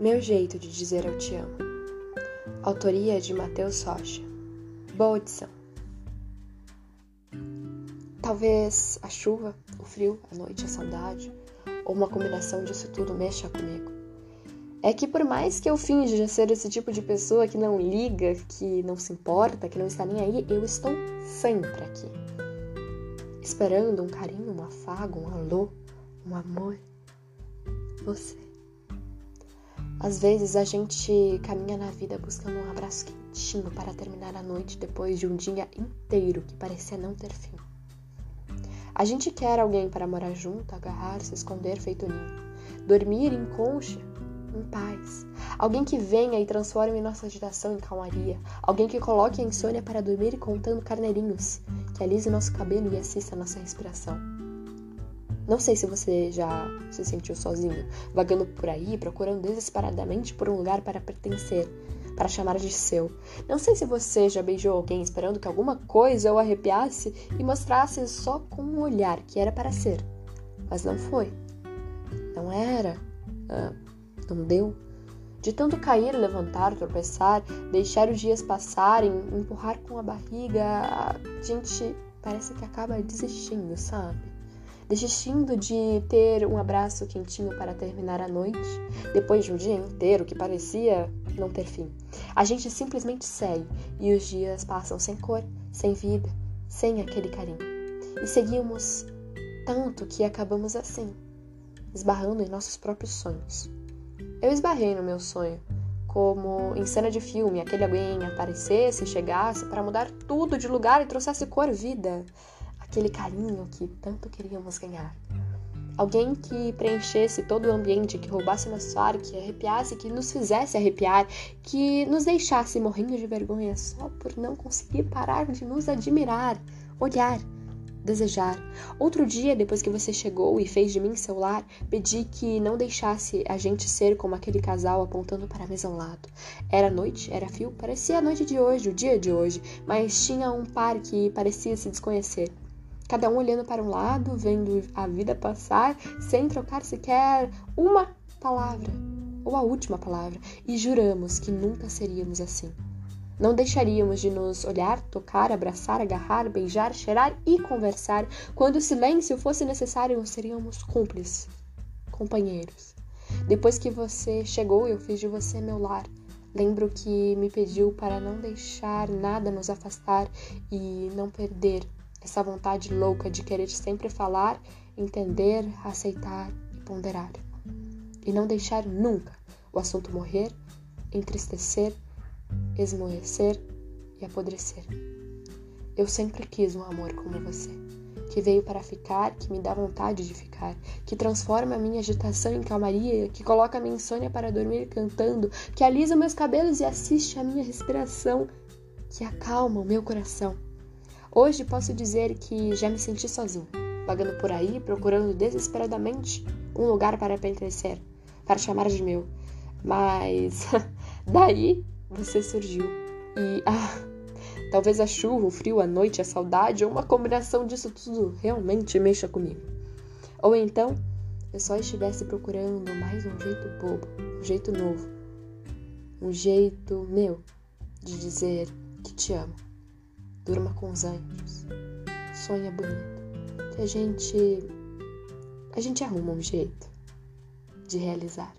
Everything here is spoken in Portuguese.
Meu jeito de dizer eu te amo. Autoria de Matheus Rocha. Boa audição. Talvez a chuva, o frio, a noite, a saudade, ou uma combinação disso tudo mexa comigo. É que por mais que eu finja ser esse tipo de pessoa que não liga, que não se importa, que não está nem aí, eu estou sempre aqui. Esperando um carinho, um afago, um alô, um amor. Você. Às vezes a gente caminha na vida buscando um abraço quentinho para terminar a noite depois de um dia inteiro que parecia não ter fim. A gente quer alguém para morar junto, agarrar, se esconder feito ninho, dormir em concha, em paz. Alguém que venha e transforme nossa agitação em calmaria. Alguém que coloque a insônia para dormir contando carneirinhos, que alise nosso cabelo e assista nossa respiração. Não sei se você já se sentiu sozinho, vagando por aí, procurando desesperadamente por um lugar para pertencer, para chamar de seu. Não sei se você já beijou alguém esperando que alguma coisa o arrepiasse e mostrasse só com um olhar que era para ser. Mas não foi. Não era. Ah, não deu. De tanto cair, levantar, tropeçar, deixar os dias passarem, empurrar com a barriga, a gente parece que acaba desistindo, sabe? Desistindo de ter um abraço quentinho para terminar a noite, depois de um dia inteiro que parecia não ter fim. A gente simplesmente segue e os dias passam sem cor, sem vida, sem aquele carinho. E seguimos tanto que acabamos assim, esbarrando em nossos próprios sonhos. Eu esbarrei no meu sonho, como em cena de filme, aquele alguém aparecesse, chegasse para mudar tudo de lugar e trouxesse cor, vida aquele carinho que tanto queríamos ganhar. Alguém que preenchesse todo o ambiente, que roubasse nosso ar, que arrepiasse, que nos fizesse arrepiar, que nos deixasse morrendo de vergonha só por não conseguir parar de nos admirar, olhar, desejar. Outro dia, depois que você chegou e fez de mim seu lar, pedi que não deixasse a gente ser como aquele casal apontando para a mesa ao lado. Era noite, era fio, parecia a noite de hoje, o dia de hoje, mas tinha um par que parecia se desconhecer cada um olhando para um lado, vendo a vida passar, sem trocar sequer uma palavra, ou a última palavra, e juramos que nunca seríamos assim. Não deixaríamos de nos olhar, tocar, abraçar, agarrar, beijar, cheirar e conversar. Quando o silêncio fosse necessário, seríamos cúmplices, companheiros. Depois que você chegou, eu fiz de você meu lar. Lembro que me pediu para não deixar nada nos afastar e não perder essa vontade louca de querer sempre falar, entender, aceitar e ponderar. E não deixar nunca o assunto morrer, entristecer, esmoecer e apodrecer. Eu sempre quis um amor como você, que veio para ficar, que me dá vontade de ficar, que transforma a minha agitação em calmaria, que coloca minha insônia para dormir cantando, que alisa meus cabelos e assiste a minha respiração, que acalma o meu coração Hoje posso dizer que já me senti sozinho, vagando por aí, procurando desesperadamente um lugar para pertencer, para chamar de meu. Mas daí você surgiu e ah, talvez a chuva, o frio, a noite, a saudade ou uma combinação disso tudo realmente mexa comigo. Ou então eu só estivesse procurando mais um jeito bobo, um jeito novo, um jeito meu de dizer que te amo durma com os anjos, sonha bonito. Que a gente a gente arruma um jeito de realizar.